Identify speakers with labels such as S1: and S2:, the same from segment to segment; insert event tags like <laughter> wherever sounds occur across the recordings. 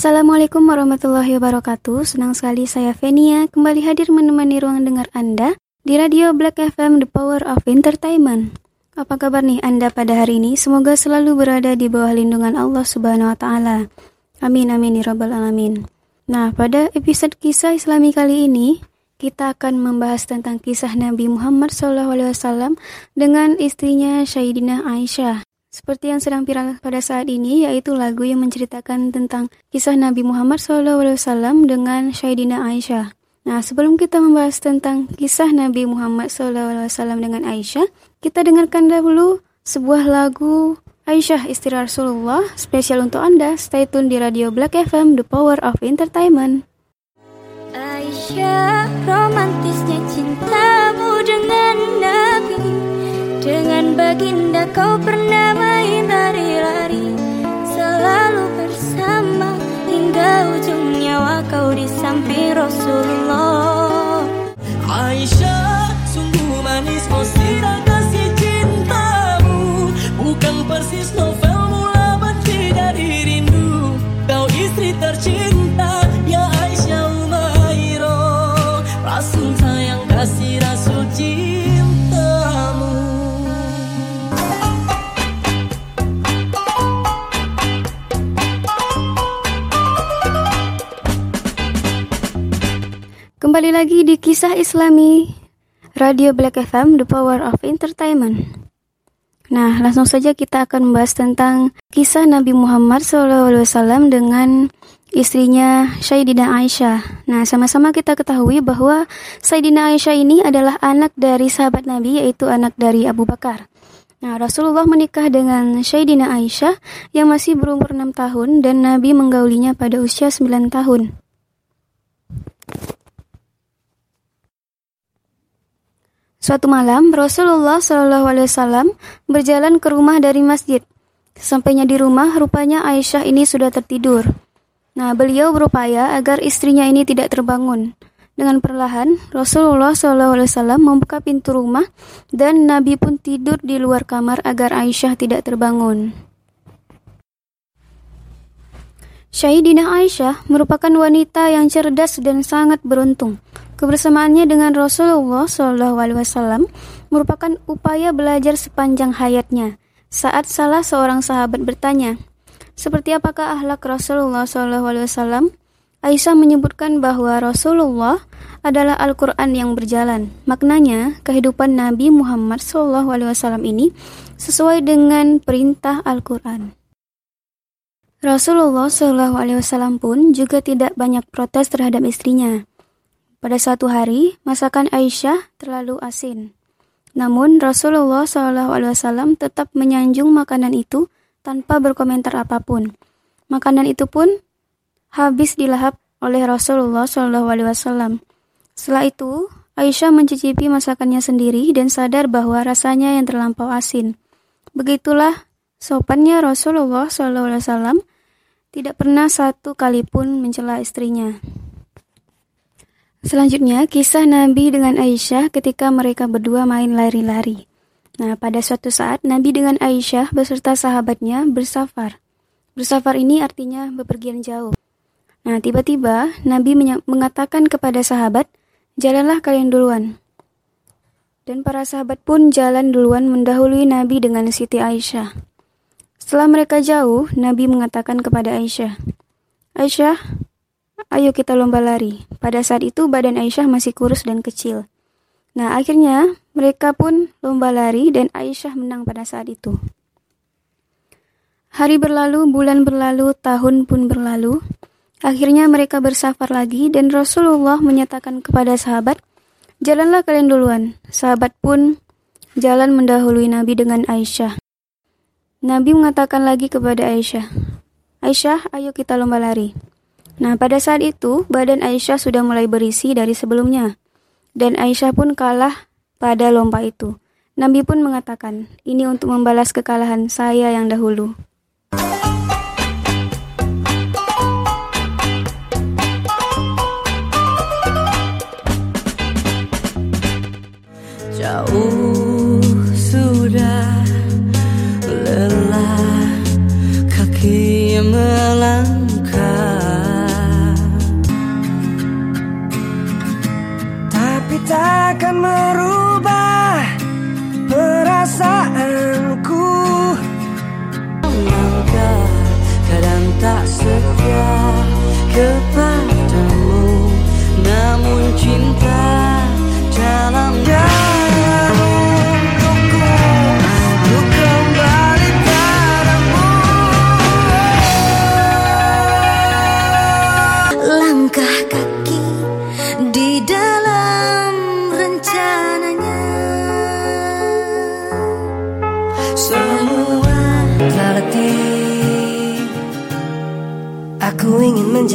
S1: Assalamualaikum warahmatullahi wabarakatuh. Senang sekali saya Venia kembali hadir menemani ruang dengar Anda di Radio Black FM The Power of Entertainment. Apa kabar nih Anda pada hari ini? Semoga selalu berada di bawah lindungan Allah Subhanahu wa taala. Amin amin ya rabbal alamin. Nah, pada episode kisah Islami kali ini, kita akan membahas tentang kisah Nabi Muhammad SAW dengan istrinya Sayyidina Aisyah. Seperti yang sedang viral pada saat ini, yaitu lagu yang menceritakan tentang kisah Nabi Muhammad SAW dengan Sayyidina Aisyah. Nah, sebelum kita membahas tentang kisah Nabi Muhammad SAW dengan Aisyah, kita dengarkan dahulu sebuah lagu Aisyah istri Rasulullah spesial untuk Anda. Stay tune di Radio Black FM, The Power of Entertainment.
S2: Aisyah, romantisnya cintamu dengan Nabi dengan baginda kau pernah main lari-lari Selalu bersama hingga ujung nyawa kau di samping Rasulullah.
S3: Aisyah, sungguh manis oh sirah kasih cintamu. Bukan persis novel
S1: Kembali lagi di kisah Islami Radio Black FM The Power of Entertainment. Nah, langsung saja kita akan membahas tentang kisah Nabi Muhammad SAW dengan istrinya Sayyidina Aisyah. Nah, sama-sama kita ketahui bahwa Sayyidina Aisyah ini adalah anak dari sahabat Nabi yaitu anak dari Abu Bakar. Nah, Rasulullah menikah dengan Sayyidina Aisyah yang masih berumur 6 tahun dan Nabi menggaulinya pada usia 9 tahun. Suatu malam, Rasulullah Shallallahu Alaihi Wasallam berjalan ke rumah dari masjid. Sampainya di rumah, rupanya Aisyah ini sudah tertidur. Nah, beliau berupaya agar istrinya ini tidak terbangun. Dengan perlahan, Rasulullah Wasallam membuka pintu rumah dan Nabi pun tidur di luar kamar agar Aisyah tidak terbangun. Syahidina Aisyah merupakan wanita yang cerdas dan sangat beruntung. Kebersamaannya dengan Rasulullah SAW merupakan upaya belajar sepanjang hayatnya. Saat salah seorang sahabat bertanya, seperti apakah akhlak Rasulullah SAW? Aisyah menyebutkan bahwa Rasulullah adalah Al-Quran yang berjalan. Maknanya, kehidupan Nabi Muhammad SAW ini sesuai dengan perintah Al-Quran. Rasulullah SAW pun juga tidak banyak protes terhadap istrinya. Pada suatu hari, masakan Aisyah terlalu asin. Namun Rasulullah SAW tetap menyanjung makanan itu tanpa berkomentar apa pun. Makanan itu pun habis dilahap oleh Rasulullah SAW. Setelah itu, Aisyah mencicipi masakannya sendiri dan sadar bahwa rasanya yang terlampau asin. Begitulah sopannya Rasulullah SAW tidak pernah satu kali pun mencela istrinya. Selanjutnya, kisah Nabi dengan Aisyah ketika mereka berdua main lari-lari. Nah, pada suatu saat Nabi dengan Aisyah beserta sahabatnya bersafar. Bersafar ini artinya bepergian jauh. Nah, tiba-tiba Nabi mengatakan kepada sahabat, "Jalanlah kalian duluan." Dan para sahabat pun jalan duluan mendahului Nabi dengan Siti Aisyah. Setelah mereka jauh, Nabi mengatakan kepada Aisyah, "Aisyah, ayo kita lomba lari." Pada saat itu badan Aisyah masih kurus dan kecil. Nah, akhirnya mereka pun lomba lari dan Aisyah menang pada saat itu. Hari berlalu, bulan berlalu, tahun pun berlalu. Akhirnya mereka bersafar lagi dan Rasulullah menyatakan kepada sahabat, "Jalanlah kalian duluan." Sahabat pun jalan mendahului Nabi dengan Aisyah. Nabi mengatakan lagi kepada Aisyah, "Aisyah, ayo kita lomba lari." Nah, pada saat itu badan Aisyah sudah mulai berisi dari sebelumnya. Dan Aisyah pun kalah pada lomba itu. Nabi pun mengatakan, ini untuk membalas kekalahan saya yang dahulu.
S4: akan merubah perasaanku. Langkah kadang tak setia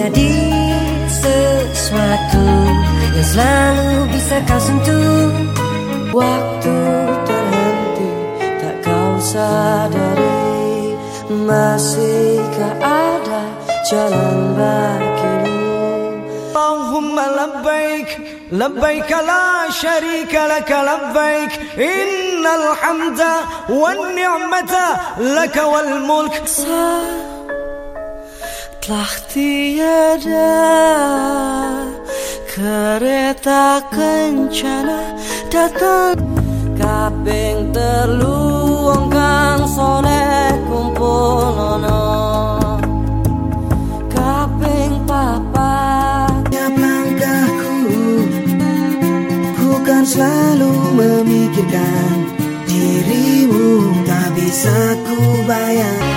S4: menjadi sesuatu yang selalu bisa kau sentuh Waktu terhenti tak kau sadari Masihkah ada jalan bagimu Allahumma labbaik لبيك لا شريك لك لبيك إن الحمد والنعمة لك والملك صار telah tiada kereta kencana datang. Kaping telu wong kang soleh kumpul ono. Kaping papa tiap langkahku ku kan selalu memikirkan dirimu tak bisa ku bayangkan.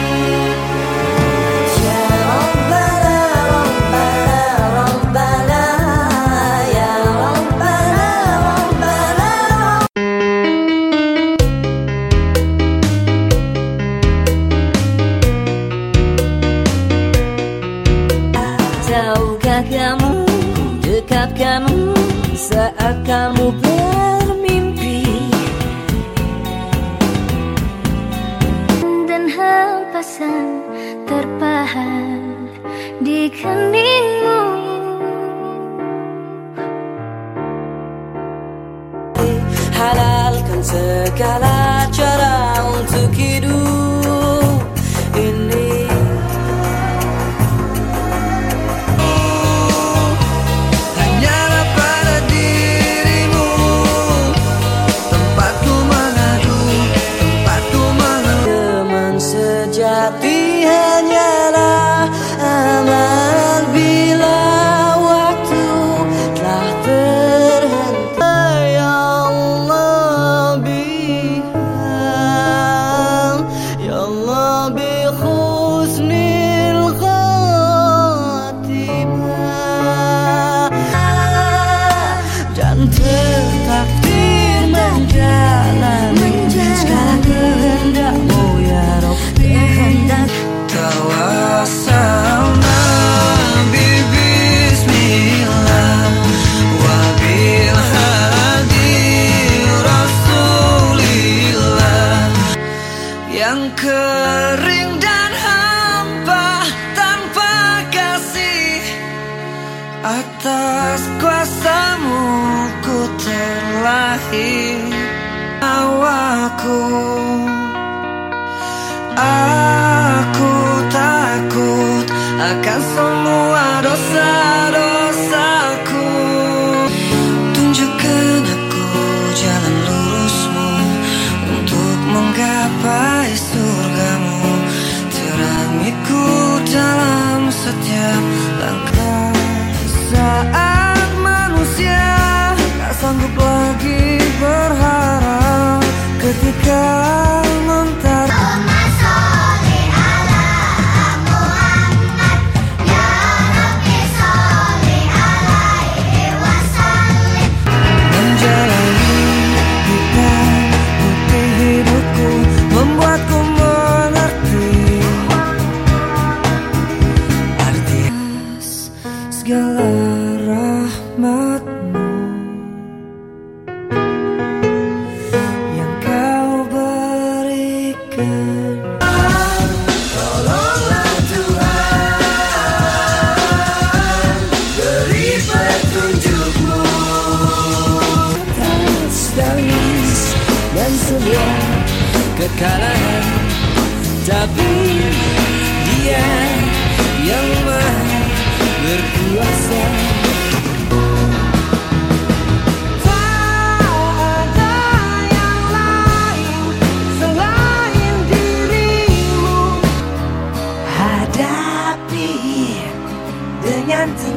S4: segala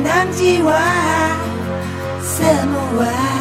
S3: 难计划，什
S1: 么话？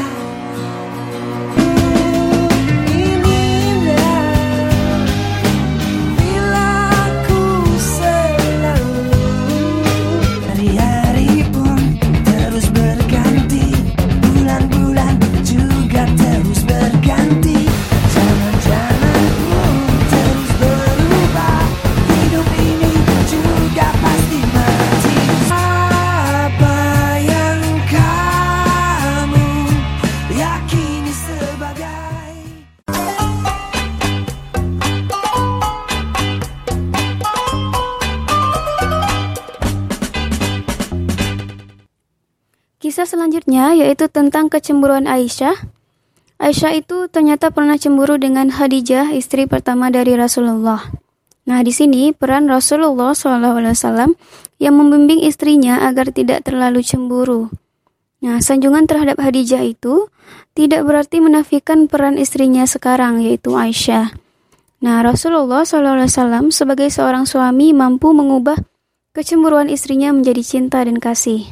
S1: Yaitu tentang kecemburuan Aisyah. Aisyah itu ternyata pernah cemburu dengan Khadijah, istri pertama dari Rasulullah. Nah, di sini peran Rasulullah SAW yang membimbing istrinya agar tidak terlalu cemburu. Nah, sanjungan terhadap Khadijah itu tidak berarti menafikan peran istrinya sekarang, yaitu Aisyah. Nah, Rasulullah SAW sebagai seorang suami mampu mengubah kecemburuan istrinya menjadi cinta dan kasih.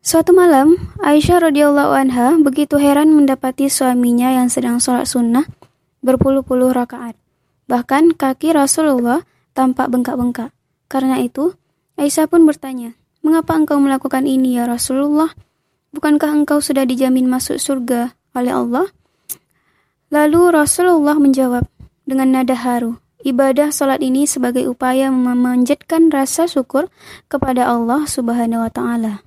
S1: Suatu malam, Aisyah radhiyallahu anha begitu heran mendapati suaminya yang sedang sholat sunnah berpuluh-puluh rakaat. Bahkan kaki Rasulullah tampak bengkak-bengkak. Karena itu, Aisyah pun bertanya, Mengapa engkau melakukan ini ya Rasulullah? Bukankah engkau sudah dijamin masuk surga oleh Allah? Lalu Rasulullah menjawab dengan nada haru, Ibadah sholat ini sebagai upaya memanjatkan rasa syukur kepada Allah Subhanahu wa Ta'ala.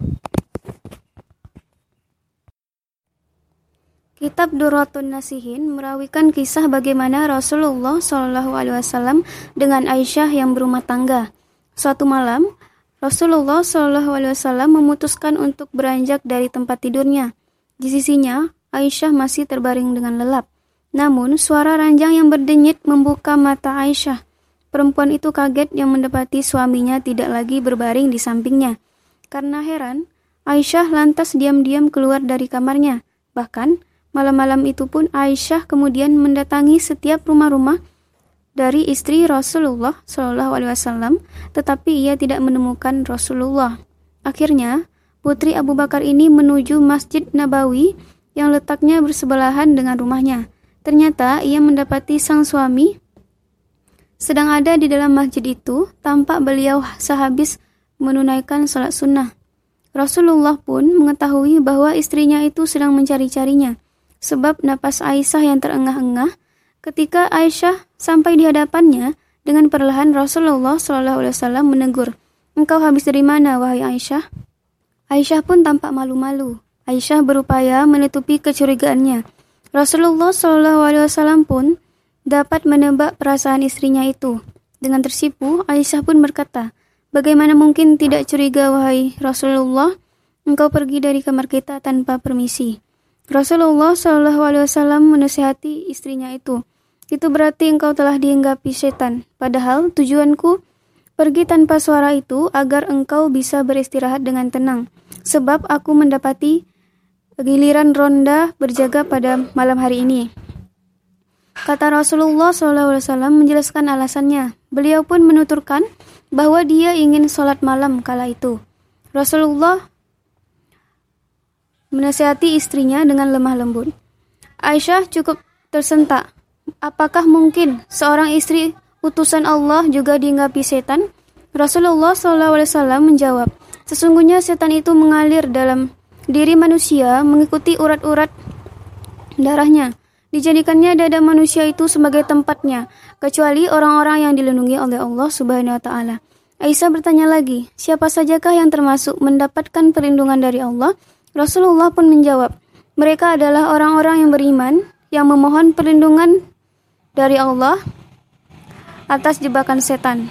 S1: Kitab Duratun Nasihin merawikan kisah bagaimana Rasulullah Wasallam dengan Aisyah yang berumah tangga. Suatu malam, Rasulullah Wasallam memutuskan untuk beranjak dari tempat tidurnya. Di sisinya, Aisyah masih terbaring dengan lelap. Namun, suara ranjang yang berdenyit membuka mata Aisyah. Perempuan itu kaget yang mendapati suaminya tidak lagi berbaring di sampingnya. Karena heran, Aisyah lantas diam-diam keluar dari kamarnya. Bahkan, Malam-malam itu pun Aisyah kemudian mendatangi setiap rumah-rumah dari istri Rasulullah Shallallahu Alaihi Wasallam, tetapi ia tidak menemukan Rasulullah. Akhirnya, putri Abu Bakar ini menuju Masjid Nabawi yang letaknya bersebelahan dengan rumahnya. Ternyata ia mendapati sang suami sedang ada di dalam masjid itu, tampak beliau sehabis menunaikan sholat sunnah. Rasulullah pun mengetahui bahwa istrinya itu sedang mencari-carinya sebab napas Aisyah yang terengah-engah ketika Aisyah sampai di hadapannya dengan perlahan Rasulullah Shallallahu Alaihi Wasallam menegur, engkau habis dari mana wahai Aisyah? Aisyah pun tampak malu-malu. Aisyah berupaya menutupi kecurigaannya. Rasulullah Shallallahu Alaihi Wasallam pun dapat menebak perasaan istrinya itu. Dengan tersipu, Aisyah pun berkata, Bagaimana mungkin tidak curiga wahai Rasulullah? Engkau pergi dari kamar kita tanpa permisi. Rasulullah Wasallam menasihati istrinya itu. Itu berarti engkau telah dihinggapi setan. Padahal tujuanku pergi tanpa suara itu agar engkau bisa beristirahat dengan tenang. Sebab aku mendapati giliran ronda berjaga pada malam hari ini. Kata Rasulullah SAW menjelaskan alasannya. Beliau pun menuturkan bahwa dia ingin sholat malam kala itu. Rasulullah menasihati istrinya dengan lemah lembut. Aisyah cukup tersentak. Apakah mungkin seorang istri utusan Allah juga dihinggapi setan? Rasulullah SAW menjawab, sesungguhnya setan itu mengalir dalam diri manusia mengikuti urat-urat darahnya. Dijadikannya dada manusia itu sebagai tempatnya, kecuali orang-orang yang dilindungi oleh Allah Subhanahu wa taala. Aisyah bertanya lagi, siapa sajakah yang termasuk mendapatkan perlindungan dari Allah? Rasulullah pun menjawab, mereka adalah orang-orang yang beriman yang memohon perlindungan dari Allah atas jebakan setan.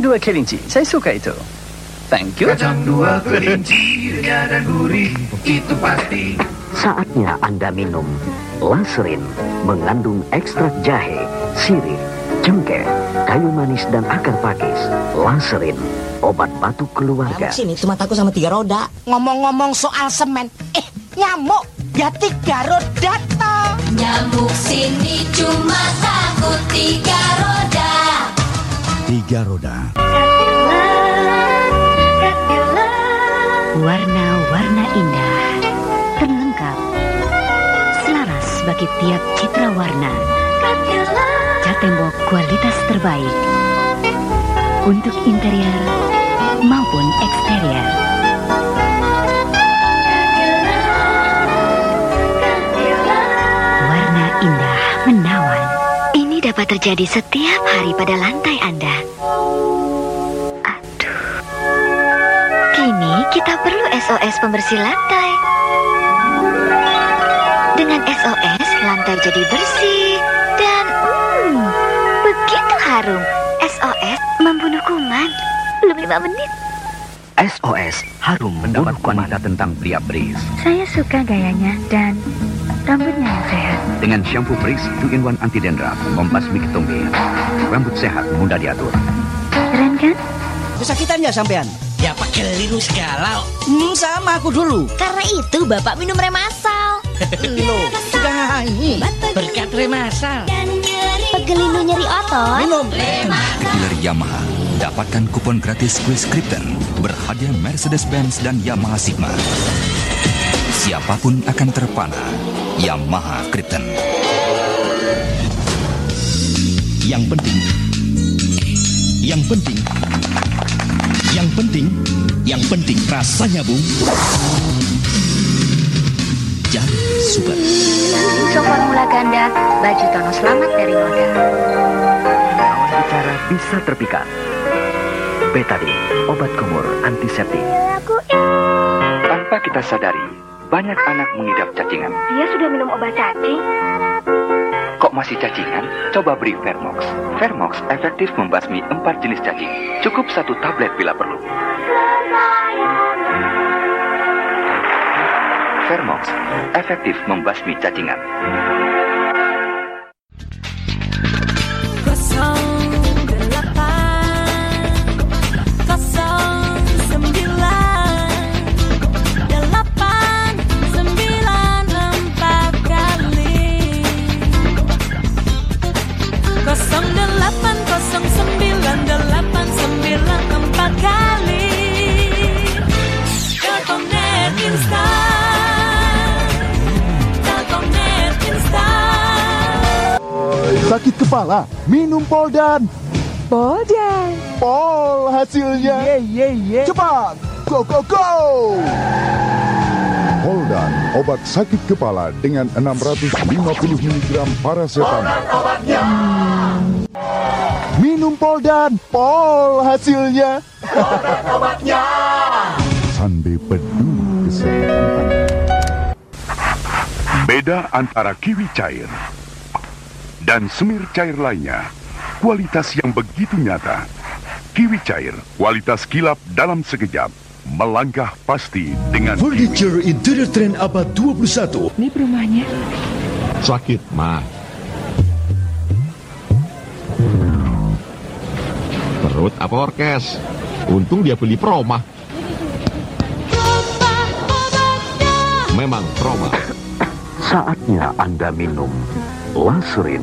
S5: Kacang dua kelinci. Saya suka itu. Thank you.
S6: Kacang dua kelinci renyah dan gurih itu pasti.
S7: Saatnya Anda minum Lanserin mengandung ekstrak jahe, sirih, cengkeh, kayu manis dan akar pakis. Lanserin, obat batuk keluarga.
S8: Sini cuma takut sama tiga roda.
S9: Ngomong-ngomong soal semen, eh nyamuk ya tiga roda toh.
S2: Nyamuk sini cuma takut tiga roda.
S6: Tiga roda.
S10: Warna-warna indah, terlengkap, selaras bagi tiap citra warna. Cat tembok kualitas terbaik untuk interior maupun eksterior. Dapat terjadi setiap hari pada lantai Anda. Aduh. Kini kita perlu SOS pembersih lantai. Dengan SOS, lantai jadi bersih dan hmm, begitu harum. SOS membunuh kuman. Belum lima menit.
S7: SOS Harum
S5: Mendapat wanita tentang pria Breeze.
S10: Saya suka gayanya dan rambutnya yang sehat.
S5: Dengan shampoo Breeze 2-in-1 anti dandruff, membasmi ketombe. Rambut sehat, mudah diatur.
S10: Keren kan?
S8: Kesakitan ya sampean?
S9: Ya pakai keliru segala. Hmm, sama aku dulu.
S2: Karena itu bapak minum remasal. <laughs>
S9: Loh, sudah nyanyi. Berkat remasal.
S2: Pegelinu nyeri otot.
S9: Minum.
S6: Dealer Yamaha. Dapatkan kupon gratis kuis Krypton. Berhadiah Mercedes-Benz dan Yamaha Sigma. Siapa pun akan terpana. Yamaha Krypton.
S11: Yang penting Yang penting Yang penting Yang penting rasanya bung Jan Super
S10: Insok formula ganda, baju tono selamat dari noda.
S7: Lawan bicara bisa terpikat. Betadine, obat kumur antiseptik. Tanpa kita sadari, banyak anak mengidap cacingan.
S10: Dia sudah minum obat cacing.
S7: Kok masih cacingan? Coba beri Vermox. Vermox efektif membasmi empat jenis cacing. Cukup satu tablet bila perlu. Vermox efektif membasmi cacingan.
S12: Minum Poldan. Poldan. Pol hasilnya. Cepat, go go go.
S13: Poldan, obat sakit kepala dengan 650 mg paracetamol.
S12: Minum Poldan, Pol hasilnya.
S13: Sande peduli kesehatan Anda.
S14: Beda antara kiwi cair dan semir cair lainnya, kualitas yang begitu nyata. Kiwi cair, kualitas kilap dalam sekejap, melangkah pasti dengan
S11: Furniture Interior Trend abad 21
S10: Ini rumahnya.
S11: Sakit mah Perut apa orkes? Untung dia beli proma Memang proma
S7: Saatnya Anda minum Lanserin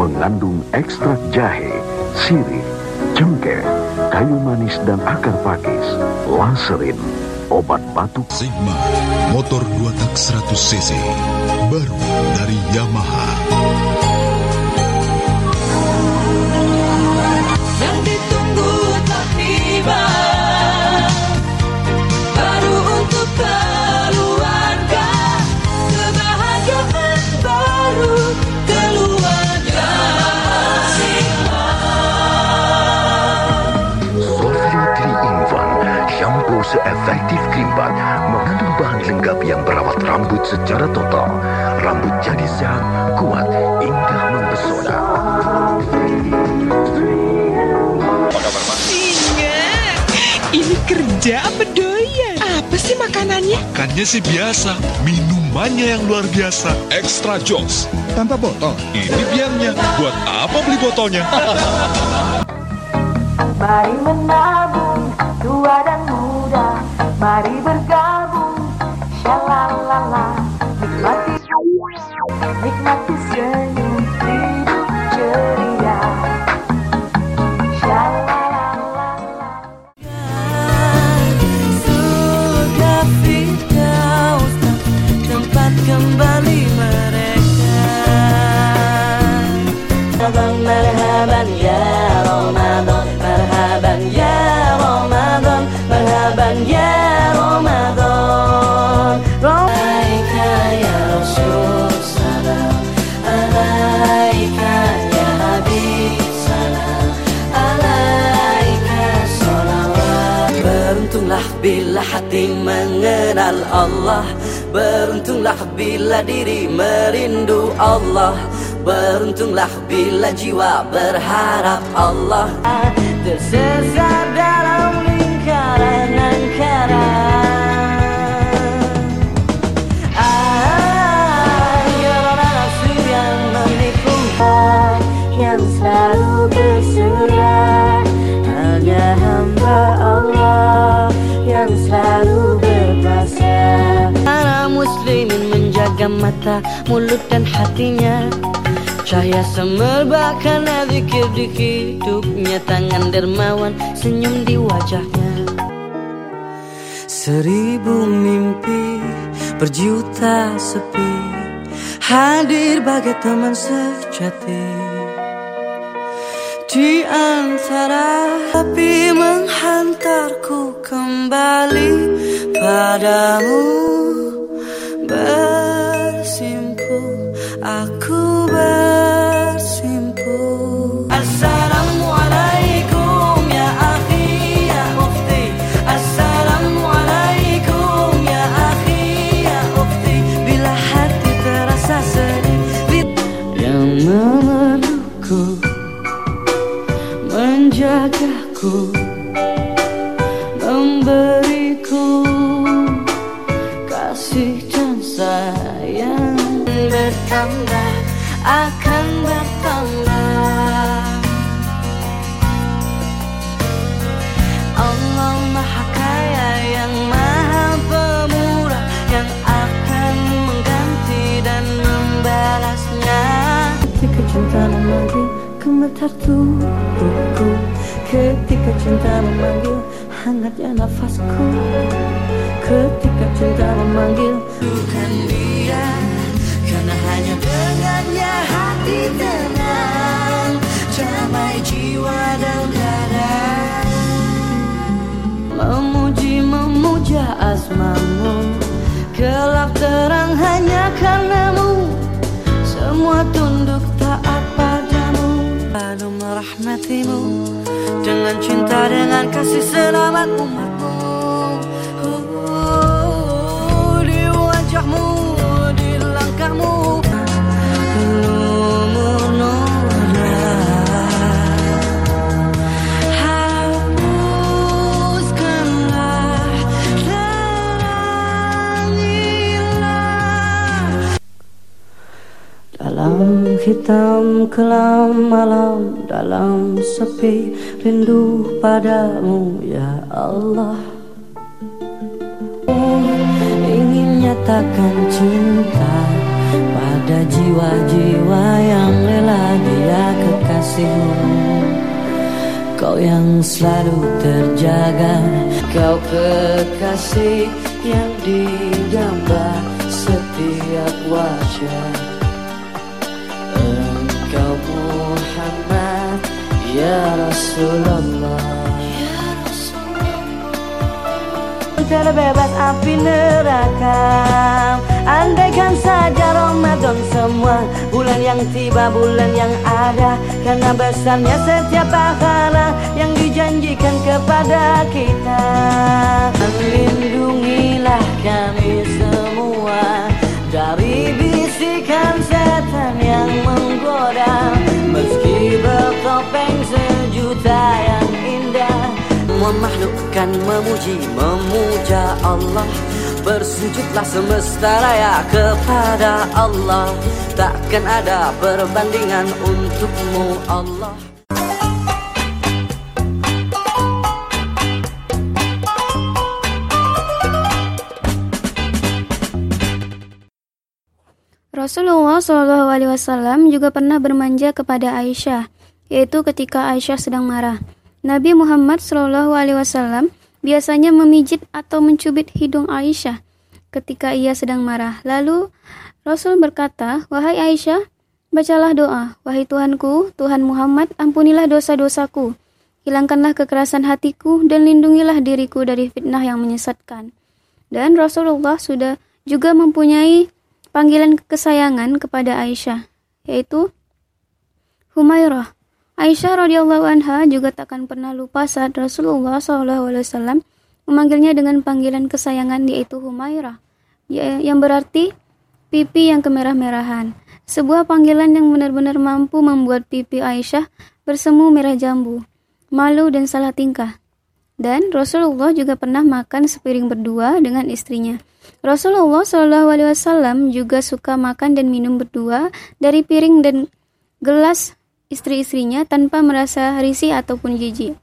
S7: mengandung ekstrak jahe, sirih, cengkeh, kayu manis dan akar pakis. Laserin, obat batuk.
S15: Sigma, motor 2 tak 100 cc, baru dari Yamaha. Makannya sih biasa, minumannya yang luar biasa. Extra Joss. Tanpa botol. Ini biangnya. Buat apa beli botolnya? <laughs>
S3: Mari menabung tua dan muda Mari bergabung Shalalala Nikmati Nikmati senyum Beruntunglah bila diri merindu Allah. Beruntunglah bila jiwa berharap Allah. Tersesat mata, mulut dan hatinya. Cahaya semerbak karena zikir di hidupnya. Tangan dermawan senyum di wajahnya. Seribu mimpi berjuta sepi. Hadir bagai teman sejati. Di antara api menghantarku kembali padamu aku dengan cinta dengan kasih selamat umatmu dalam hitam kelam malam dalam sepi rindu padamu ya Allah. Ingin nyatakan cinta pada jiwa-jiwa yang rela dia kekasihmu. Kau yang selalu terjaga Kau kekasih yang didamba setiap wajah ya Rasulullah. Terbebas api neraka. Andaikan saja Ramadan semua Bulan yang tiba, bulan yang ada. Karena besarnya setiap pahala Yang dijanjikan kepada kita. Lindungilah kami semua Dari bisikan setan yang menggoda. Meski sejuta yang indah. Semua kan memuji memuja Allah. Bersujudlah semesta raya kepada Allah. Takkan ada perbandingan untukmu Allah.
S1: Rasulullah Shallallahu Alaihi Wasallam juga pernah bermanja kepada Aisyah, yaitu ketika Aisyah sedang marah. Nabi Muhammad Shallallahu Alaihi Wasallam biasanya memijit atau mencubit hidung Aisyah ketika ia sedang marah. Lalu Rasul berkata, Wahai Aisyah, bacalah doa. Wahai Tuhanku, Tuhan Muhammad, ampunilah dosa-dosaku. Hilangkanlah kekerasan hatiku dan lindungilah diriku dari fitnah yang menyesatkan. Dan Rasulullah sudah juga mempunyai panggilan kesayangan kepada Aisyah, yaitu Humairah. Aisyah radhiyallahu anha juga takkan pernah lupa saat Rasulullah SAW memanggilnya dengan panggilan kesayangan yaitu Humairah, ya, yang berarti pipi yang kemerah-merahan. Sebuah panggilan yang benar-benar mampu membuat pipi Aisyah bersemu merah jambu, malu dan salah tingkah. Dan Rasulullah juga pernah makan sepiring berdua dengan istrinya. Rasulullah SAW juga suka makan dan minum berdua dari piring dan gelas istri-istrinya tanpa merasa risih ataupun jijik.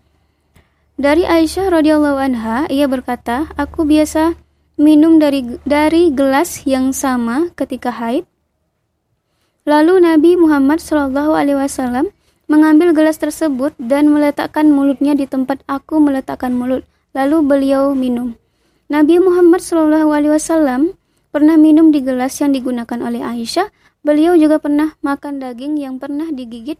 S1: Dari Aisyah radhiyallahu anha, ia berkata, "Aku biasa minum dari dari gelas yang sama ketika haid." Lalu Nabi Muhammad Shallallahu alaihi wasallam mengambil gelas tersebut dan meletakkan mulutnya di tempat aku meletakkan mulut. Lalu beliau minum. Nabi Muhammad Shallallahu alaihi wasallam pernah minum di gelas yang digunakan oleh Aisyah. Beliau juga pernah makan daging yang pernah digigit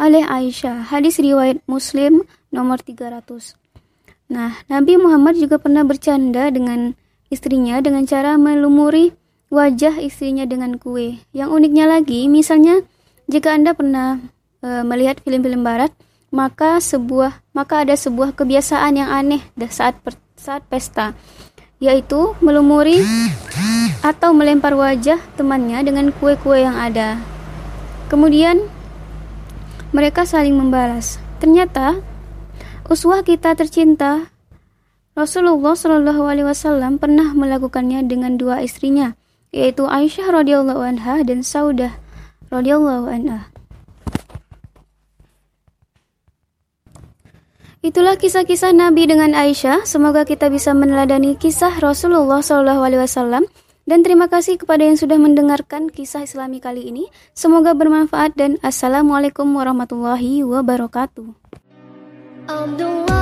S1: oleh Aisyah. Hadis riwayat Muslim nomor 300. Nah, Nabi Muhammad juga pernah bercanda dengan istrinya dengan cara melumuri wajah istrinya dengan kue. Yang uniknya lagi, misalnya jika Anda pernah e, melihat film-film barat, maka sebuah maka ada sebuah kebiasaan yang aneh saat per, saat pesta, yaitu melumuri atau melempar wajah temannya dengan kue-kue yang ada. Kemudian mereka saling membalas. Ternyata uswah kita tercinta Rasulullah Shallallahu Alaihi Wasallam pernah melakukannya dengan dua istrinya, yaitu Aisyah radhiyallahu anha dan Saudah radhiyallahu anha. Itulah kisah-kisah Nabi dengan Aisyah. Semoga kita bisa meneladani kisah Rasulullah Shallallahu Alaihi Wasallam dan terima kasih kepada yang sudah mendengarkan kisah islami kali ini. Semoga bermanfaat dan Assalamualaikum warahmatullahi wabarakatuh. Abdullah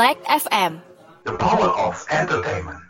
S1: Black FM. The power of entertainment.